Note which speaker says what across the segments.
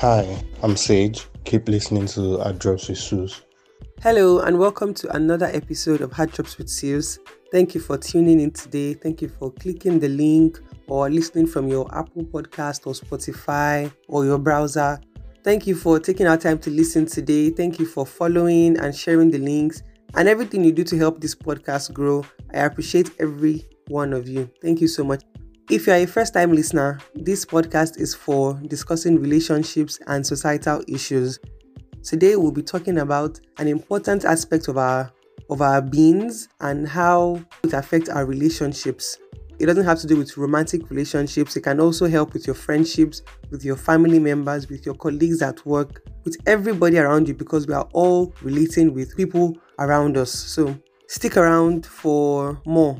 Speaker 1: Hi, I'm Sage. Keep listening to Hard Drops with Suze.
Speaker 2: Hello, and welcome to another episode of Hard Drops with Suze. Thank you for tuning in today. Thank you for clicking the link or listening from your Apple Podcast or Spotify or your browser. Thank you for taking our time to listen today. Thank you for following and sharing the links and everything you do to help this podcast grow. I appreciate every one of you. Thank you so much. If you are a first time listener, this podcast is for discussing relationships and societal issues. Today we'll be talking about an important aspect of our of our beings and how it affects our relationships. It doesn't have to do with romantic relationships. It can also help with your friendships, with your family members, with your colleagues at work, with everybody around you because we are all relating with people around us. So stick around for more.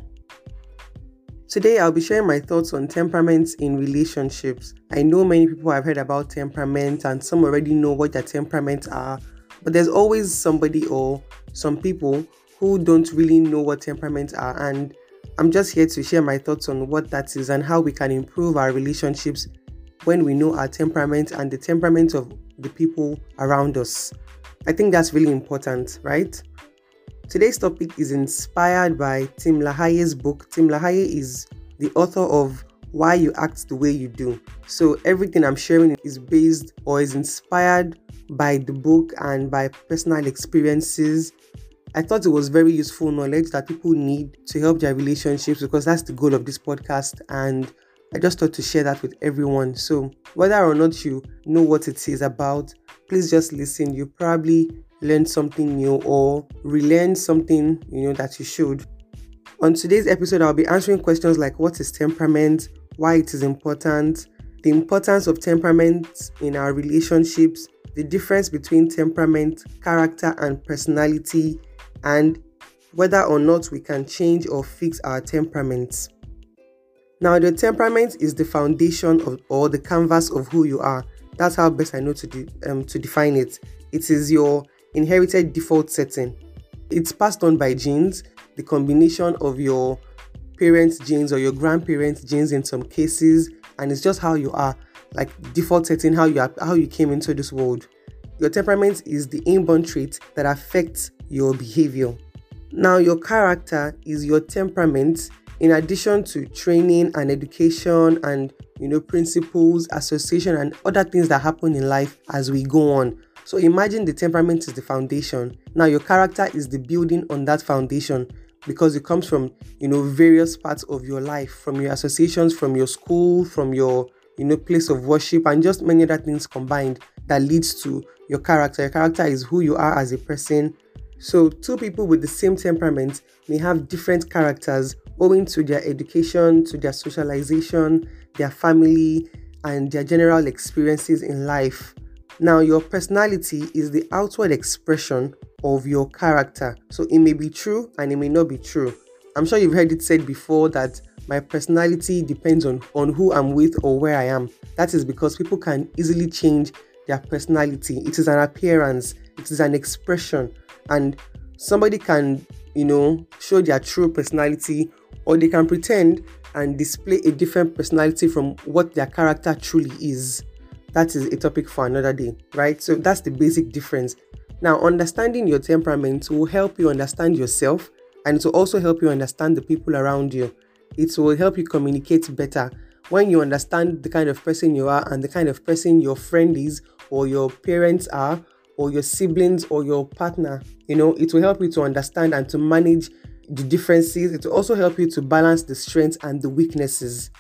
Speaker 2: Today, I'll be sharing my thoughts on temperaments in relationships. I know many people have heard about temperament and some already know what their temperaments are, but there's always somebody or some people who don't really know what temperaments are. And I'm just here to share my thoughts on what that is and how we can improve our relationships when we know our temperament and the temperament of the people around us. I think that's really important, right? Today's topic is inspired by Tim LaHaye's book. Tim LaHaye is the author of Why You Act the Way You Do. So everything I'm sharing is based or is inspired by the book and by personal experiences. I thought it was very useful knowledge that people need to help their relationships because that's the goal of this podcast and I just thought to share that with everyone. So, whether or not you know what it is about, please just listen. You probably learn something new or relearn something you know that you should. On today's episode, I'll be answering questions like what is temperament, why it is important, the importance of temperament in our relationships, the difference between temperament, character, and personality, and whether or not we can change or fix our temperaments. Now, the temperament is the foundation of or the canvas of who you are. That's how best I know to de- um, to define it. It is your inherited default setting. It's passed on by genes, the combination of your parents' genes or your grandparents' genes in some cases, and it's just how you are, like default setting, how you are, how you came into this world. Your temperament is the inborn trait that affects your behavior. Now, your character is your temperament in addition to training and education and you know principles association and other things that happen in life as we go on so imagine the temperament is the foundation. Now your character is the building on that foundation because it comes from, you know, various parts of your life, from your associations, from your school, from your, you know, place of worship and just many other things combined that leads to your character. Your character is who you are as a person. So two people with the same temperament may have different characters owing to their education, to their socialization, their family, and their general experiences in life. Now, your personality is the outward expression of your character. So it may be true and it may not be true. I'm sure you've heard it said before that my personality depends on, on who I'm with or where I am. That is because people can easily change their personality. It is an appearance, it is an expression, and somebody can, you know, show their true personality or they can pretend and display a different personality from what their character truly is that is a topic for another day, right? So that's the basic difference. Now, understanding your temperament will help you understand yourself and it will also help you understand the people around you. It will help you communicate better when you understand the kind of person you are and the kind of person your friend is or your parents are or your siblings or your partner. You know, it will help you to understand and to manage the differences. It will also help you to balance the strengths and the weaknesses.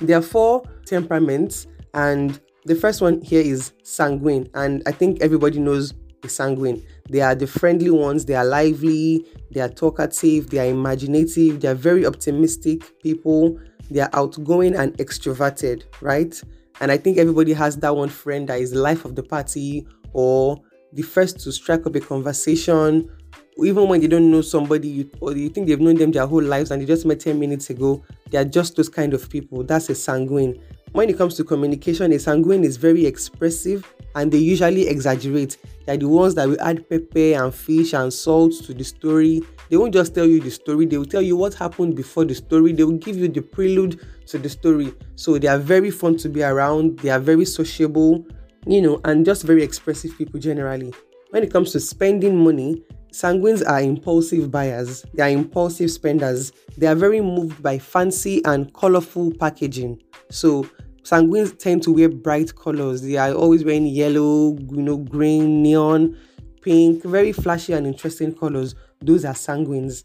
Speaker 2: There are four temperaments, and the first one here is sanguine, and I think everybody knows the sanguine. They are the friendly ones, they are lively, they are talkative, they are imaginative, they are very optimistic people, they are outgoing and extroverted, right? And I think everybody has that one friend that is the life of the party or the first to strike up a conversation, even when they don't know somebody or you think they've known them their whole lives and they just met 10 minutes ago, they are just those kind of people. That's a sanguine. When it comes to communication, a sanguine is very expressive and they usually exaggerate. They're the ones that will add pepper and fish and salt to the story. They won't just tell you the story, they will tell you what happened before the story. They will give you the prelude to the story. So they are very fun to be around, they are very sociable, you know, and just very expressive people generally. When it comes to spending money, sanguines are impulsive buyers, they are impulsive spenders. They are very moved by fancy and colorful packaging. So, sanguines tend to wear bright colors. They are always wearing yellow, you know, green, neon, pink, very flashy and interesting colors. Those are sanguines.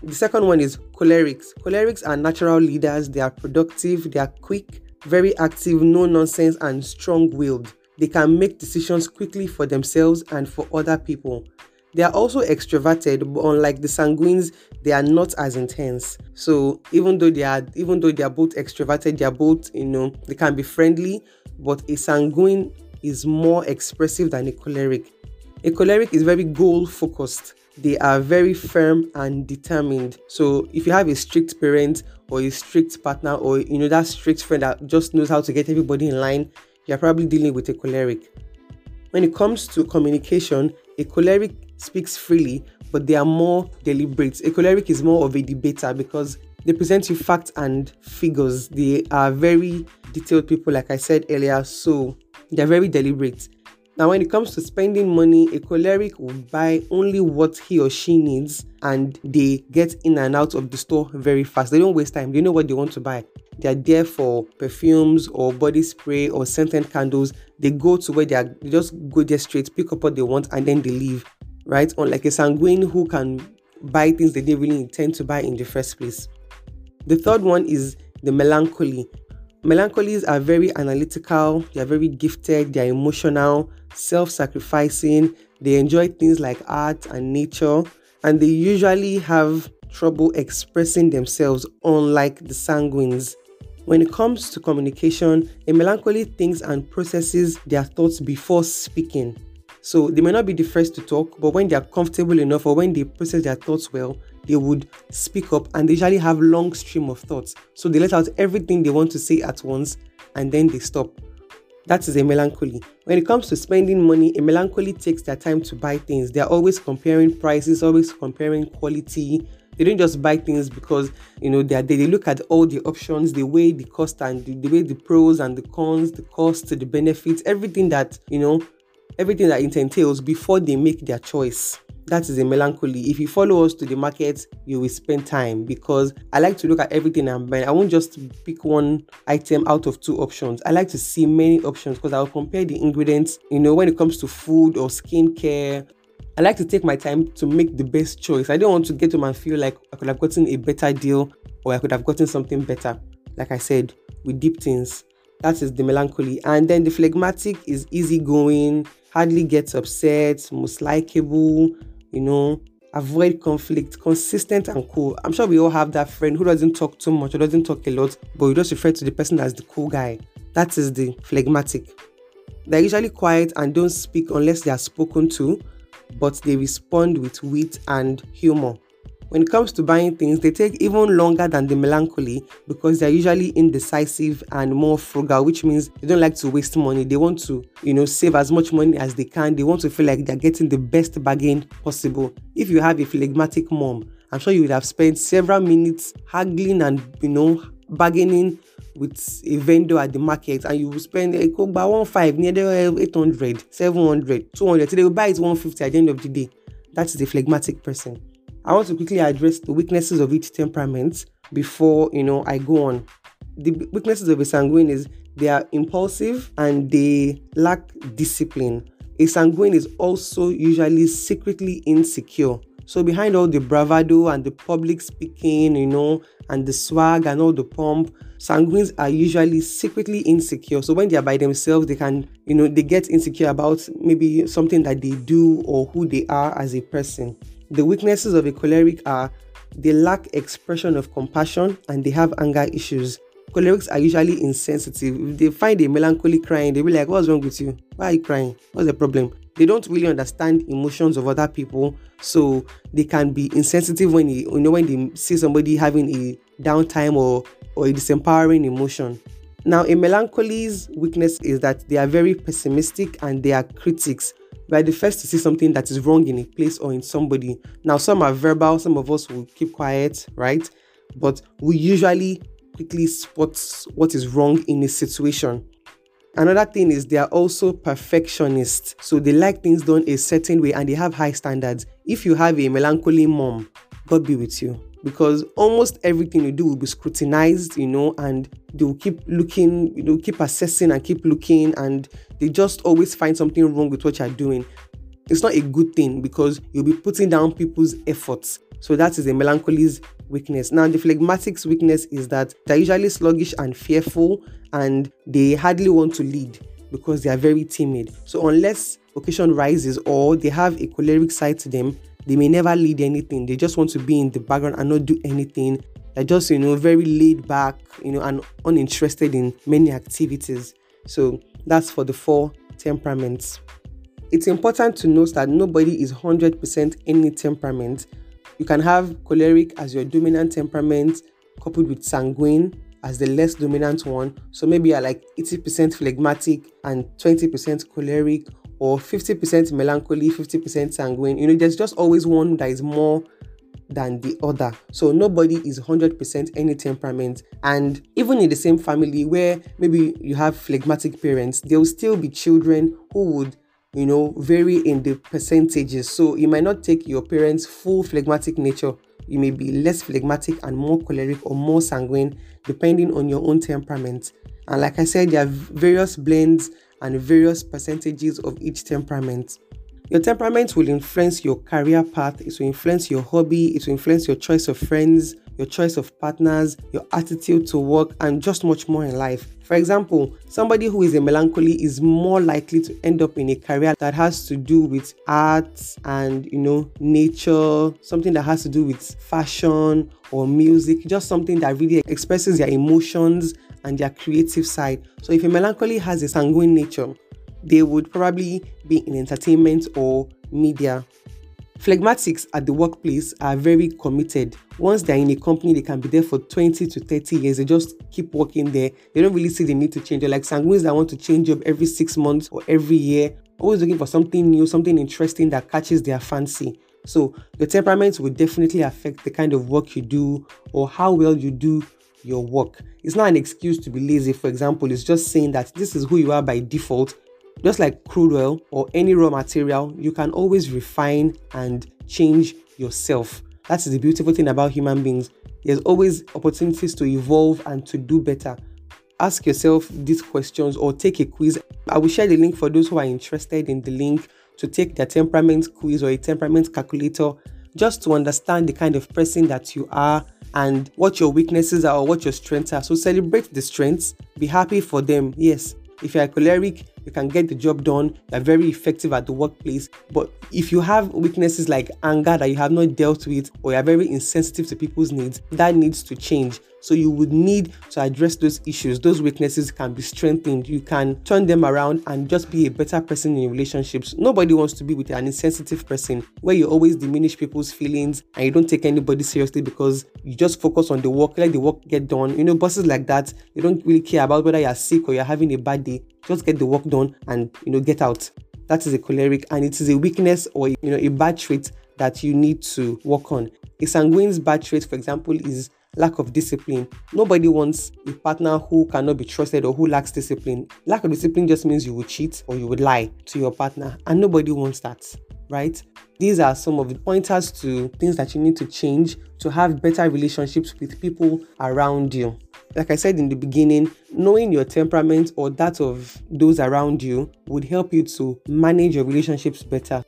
Speaker 2: The second one is cholerics. Cholerics are natural leaders. They are productive, they are quick, very active, no nonsense, and strong willed. They can make decisions quickly for themselves and for other people. They are also extroverted, but unlike the sanguines, they are not as intense. So even though they are even though they are both extroverted, they are both, you know, they can be friendly, but a sanguine is more expressive than a choleric. A choleric is very goal focused they are very firm and determined. So if you have a strict parent or a strict partner or you know that strict friend that just knows how to get everybody in line, you're probably dealing with a choleric. When it comes to communication, a choleric speaks freely, but they are more deliberate. A choleric is more of a debater because they present you facts and figures. They are very detailed people, like I said earlier, so they're very deliberate. Now, when it comes to spending money, a choleric will buy only what he or she needs and they get in and out of the store very fast. They don't waste time, they know what they want to buy. They are there for perfumes or body spray or scented candles. They go to where they are, they just go there straight, pick up what they want, and then they leave. Right? Unlike a sanguine who can buy things they didn't really intend to buy in the first place. The third one is the melancholy. Melancholies are very analytical, they are very gifted, they are emotional, self sacrificing, they enjoy things like art and nature, and they usually have trouble expressing themselves, unlike the sanguines. When it comes to communication, a melancholy thinks and processes their thoughts before speaking. So they may not be the first to talk, but when they are comfortable enough or when they process their thoughts well, they would speak up and they usually have long stream of thoughts. So they let out everything they want to say at once and then they stop. That is a melancholy. When it comes to spending money, a melancholy takes their time to buy things. They are always comparing prices, always comparing quality. They don't just buy things because you know they, they, they look at all the options, they weigh the cost and the, they weigh the pros and the cons, the cost, the benefits, everything that you know everything that it entails before they make their choice. That is a melancholy. If you follow us to the market, you will spend time because I like to look at everything I'm buying. I won't just pick one item out of two options. I like to see many options because I'll compare the ingredients, you know, when it comes to food or skincare. I like to take my time to make the best choice. I don't want to get home and feel like I could have gotten a better deal or I could have gotten something better. Like I said, with deep things. That is the melancholy. And then the phlegmatic is easygoing, hardly gets upset, most likable, you know, avoid conflict, consistent and cool. I'm sure we all have that friend who doesn't talk too much or doesn't talk a lot, but you just refer to the person as the cool guy. That is the phlegmatic. They're usually quiet and don't speak unless they are spoken to, but they respond with wit and humor. When it comes to buying things, they take even longer than the melancholy because they're usually indecisive and more frugal, which means they don't like to waste money. They want to, you know, save as much money as they can. They want to feel like they're getting the best bargain possible. If you have a phlegmatic mom, I'm sure you would have spent several minutes haggling and, you know, bargaining with a vendor at the market and you will spend a coke by one five near the 800 700 200 so they will buy it 150 at the end of the day that is a phlegmatic person I want to quickly address the weaknesses of each temperament before you know I go on. The weaknesses of a sanguine is they are impulsive and they lack discipline. A sanguine is also usually secretly insecure. So behind all the bravado and the public speaking, you know, and the swag and all the pomp, sanguines are usually secretly insecure. So when they are by themselves, they can, you know, they get insecure about maybe something that they do or who they are as a person. The weaknesses of a choleric are they lack expression of compassion and they have anger issues. Cholerics are usually insensitive. If they find a melancholy crying, they'll be like, What's wrong with you? Why are you crying? What's the problem? They don't really understand emotions of other people, so they can be insensitive when you, you know when they see somebody having a downtime or or a disempowering emotion. Now, a melancholy's weakness is that they are very pessimistic and they are critics we are the first to see something that is wrong in a place or in somebody. Now, some are verbal, some of us will keep quiet, right? But we usually quickly spot what is wrong in a situation. Another thing is they are also perfectionists. So they like things done a certain way and they have high standards. If you have a melancholy mom, God be with you. Because almost everything you do will be scrutinized, you know, and they will keep looking, you know, keep assessing and keep looking, and they just always find something wrong with what you're doing. It's not a good thing because you'll be putting down people's efforts. So that is a melancholy's weakness. Now, the phlegmatic's weakness is that they're usually sluggish and fearful, and they hardly want to lead because they are very timid. So unless occasion rises or they have a choleric side to them, they may never lead anything. They just want to be in the background and not do anything. They're just, you know, very laid back, you know, and uninterested in many activities. So that's for the four temperaments. It's important to note that nobody is 100% any temperament. You can have choleric as your dominant temperament, coupled with sanguine as the less dominant one. So maybe you're like 80% phlegmatic and 20% choleric, or 50% melancholy, 50% sanguine. You know, there's just always one that is more than the other. So nobody is 100% any temperament. And even in the same family where maybe you have phlegmatic parents, there will still be children who would you know vary in the percentages. So you might not take your parents full phlegmatic nature. You may be less phlegmatic and more choleric or more sanguine depending on your own temperament. And like i said there are various blends and various percentages of each temperament. Your temperament will influence your career path, it will influence your hobby, it will influence your choice of friends, your choice of partners, your attitude to work, and just much more in life. For example, somebody who is a melancholy is more likely to end up in a career that has to do with art and you know nature, something that has to do with fashion or music, just something that really expresses their emotions and their creative side. So if a melancholy has a sanguine nature, they would probably be in entertainment or media. Phlegmatics at the workplace are very committed. Once they're in a company, they can be there for 20 to 30 years. They just keep working there. They don't really see the need to change. They're like sanguines that want to change job every six months or every year, always looking for something new, something interesting that catches their fancy. So your temperament will definitely affect the kind of work you do or how well you do your work. It's not an excuse to be lazy, for example, it's just saying that this is who you are by default. Just like crude oil or any raw material, you can always refine and change yourself. That's the beautiful thing about human beings. There's always opportunities to evolve and to do better. Ask yourself these questions or take a quiz. I will share the link for those who are interested in the link to take their temperament quiz or a temperament calculator just to understand the kind of person that you are and what your weaknesses are or what your strengths are. So celebrate the strengths, be happy for them. Yes, if you're choleric, you can get the job done, you're very effective at the workplace. But if you have weaknesses like anger that you have not dealt with, or you're very insensitive to people's needs, that needs to change. So you would need to address those issues. Those weaknesses can be strengthened. You can turn them around and just be a better person in relationships. Nobody wants to be with an insensitive person where you always diminish people's feelings and you don't take anybody seriously because you just focus on the work, let the work get done. You know, bosses like that, they don't really care about whether you're sick or you're having a bad day. Just get the work done and you know get out. That is a choleric and it is a weakness or you know a bad trait that you need to work on. A sanguine's bad trait, for example, is lack of discipline. Nobody wants a partner who cannot be trusted or who lacks discipline. Lack of discipline just means you would cheat or you would lie to your partner, and nobody wants that, right? These are some of the pointers to things that you need to change to have better relationships with people around you. Like I said in the beginning, knowing your temperament or that of those around you would help you to manage your relationships better.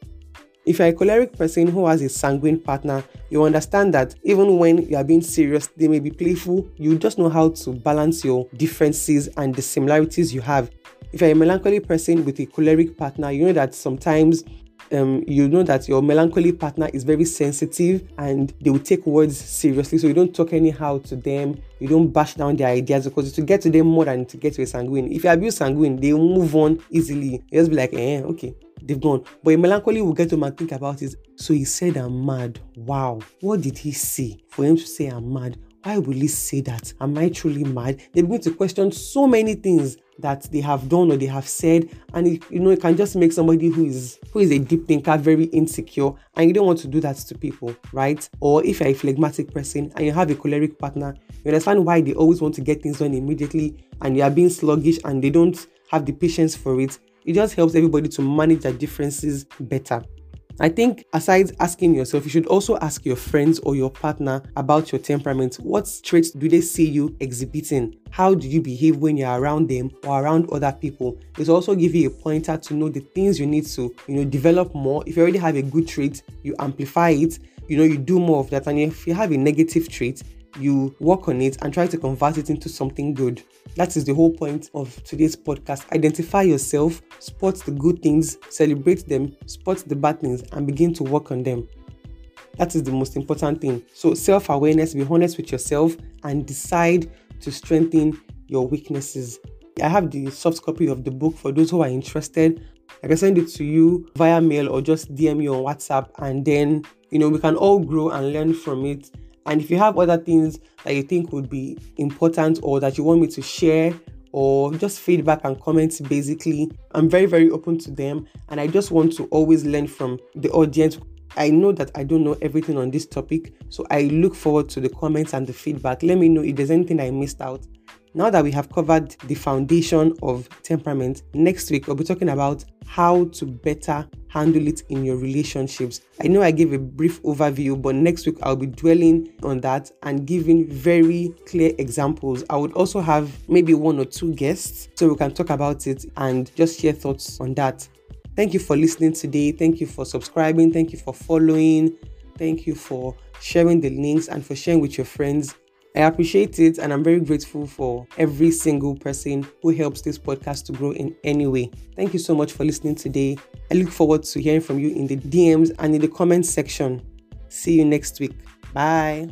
Speaker 2: If you're a choleric person who has a sanguine partner, you understand that even when you are being serious, they may be playful. You just know how to balance your differences and the similarities you have. If you're a melancholy person with a choleric partner, you know that sometimes um, you know that your melancholy partner is very sensitive and they will take words seriously. So you don't talk anyhow to them. You don't bash down their ideas because to get to them more than to get to a sanguine. If you abuse sanguine, they move on easily. You just be like, eh, okay, they've gone. But a melancholy will get to and think about it. So he said, I'm mad. Wow. What did he say for him to say, I'm mad? Why will he say that? Am I truly mad? They begin to question so many things that they have done or they have said, and it, you know it can just make somebody who is who is a deep thinker very insecure, and you don't want to do that to people, right? Or if you're a phlegmatic person and you have a choleric partner, you understand why they always want to get things done immediately, and you are being sluggish, and they don't have the patience for it. It just helps everybody to manage their differences better. I think aside asking yourself, you should also ask your friends or your partner about your temperament. What traits do they see you exhibiting? How do you behave when you're around them or around other people? It also give you a pointer to know the things you need to, you know, develop more. If you already have a good trait, you amplify it. You know, you do more of that. And if you have a negative trait, you work on it and try to convert it into something good. That is the whole point of today's podcast. Identify yourself, spot the good things, celebrate them, spot the bad things, and begin to work on them. That is the most important thing. So, self awareness, be honest with yourself, and decide to strengthen your weaknesses. I have the soft copy of the book for those who are interested. I can send it to you via mail or just DM you on WhatsApp, and then you know we can all grow and learn from it and if you have other things that you think would be important or that you want me to share or just feedback and comments, basically, I'm very, very open to them. And I just want to always learn from the audience. I know that I don't know everything on this topic, so I look forward to the comments and the feedback. Let me know if there's anything I missed out. Now that we have covered the foundation of temperament, next week we'll be talking about how to better handle it in your relationships. I know I gave a brief overview, but next week I'll be dwelling on that and giving very clear examples. I would also have maybe one or two guests so we can talk about it and just share thoughts on that. Thank you for listening today. Thank you for subscribing. Thank you for following. Thank you for sharing the links and for sharing with your friends. I appreciate it and I'm very grateful for every single person who helps this podcast to grow in any way. Thank you so much for listening today. I look forward to hearing from you in the DMs and in the comments section. See you next week. Bye.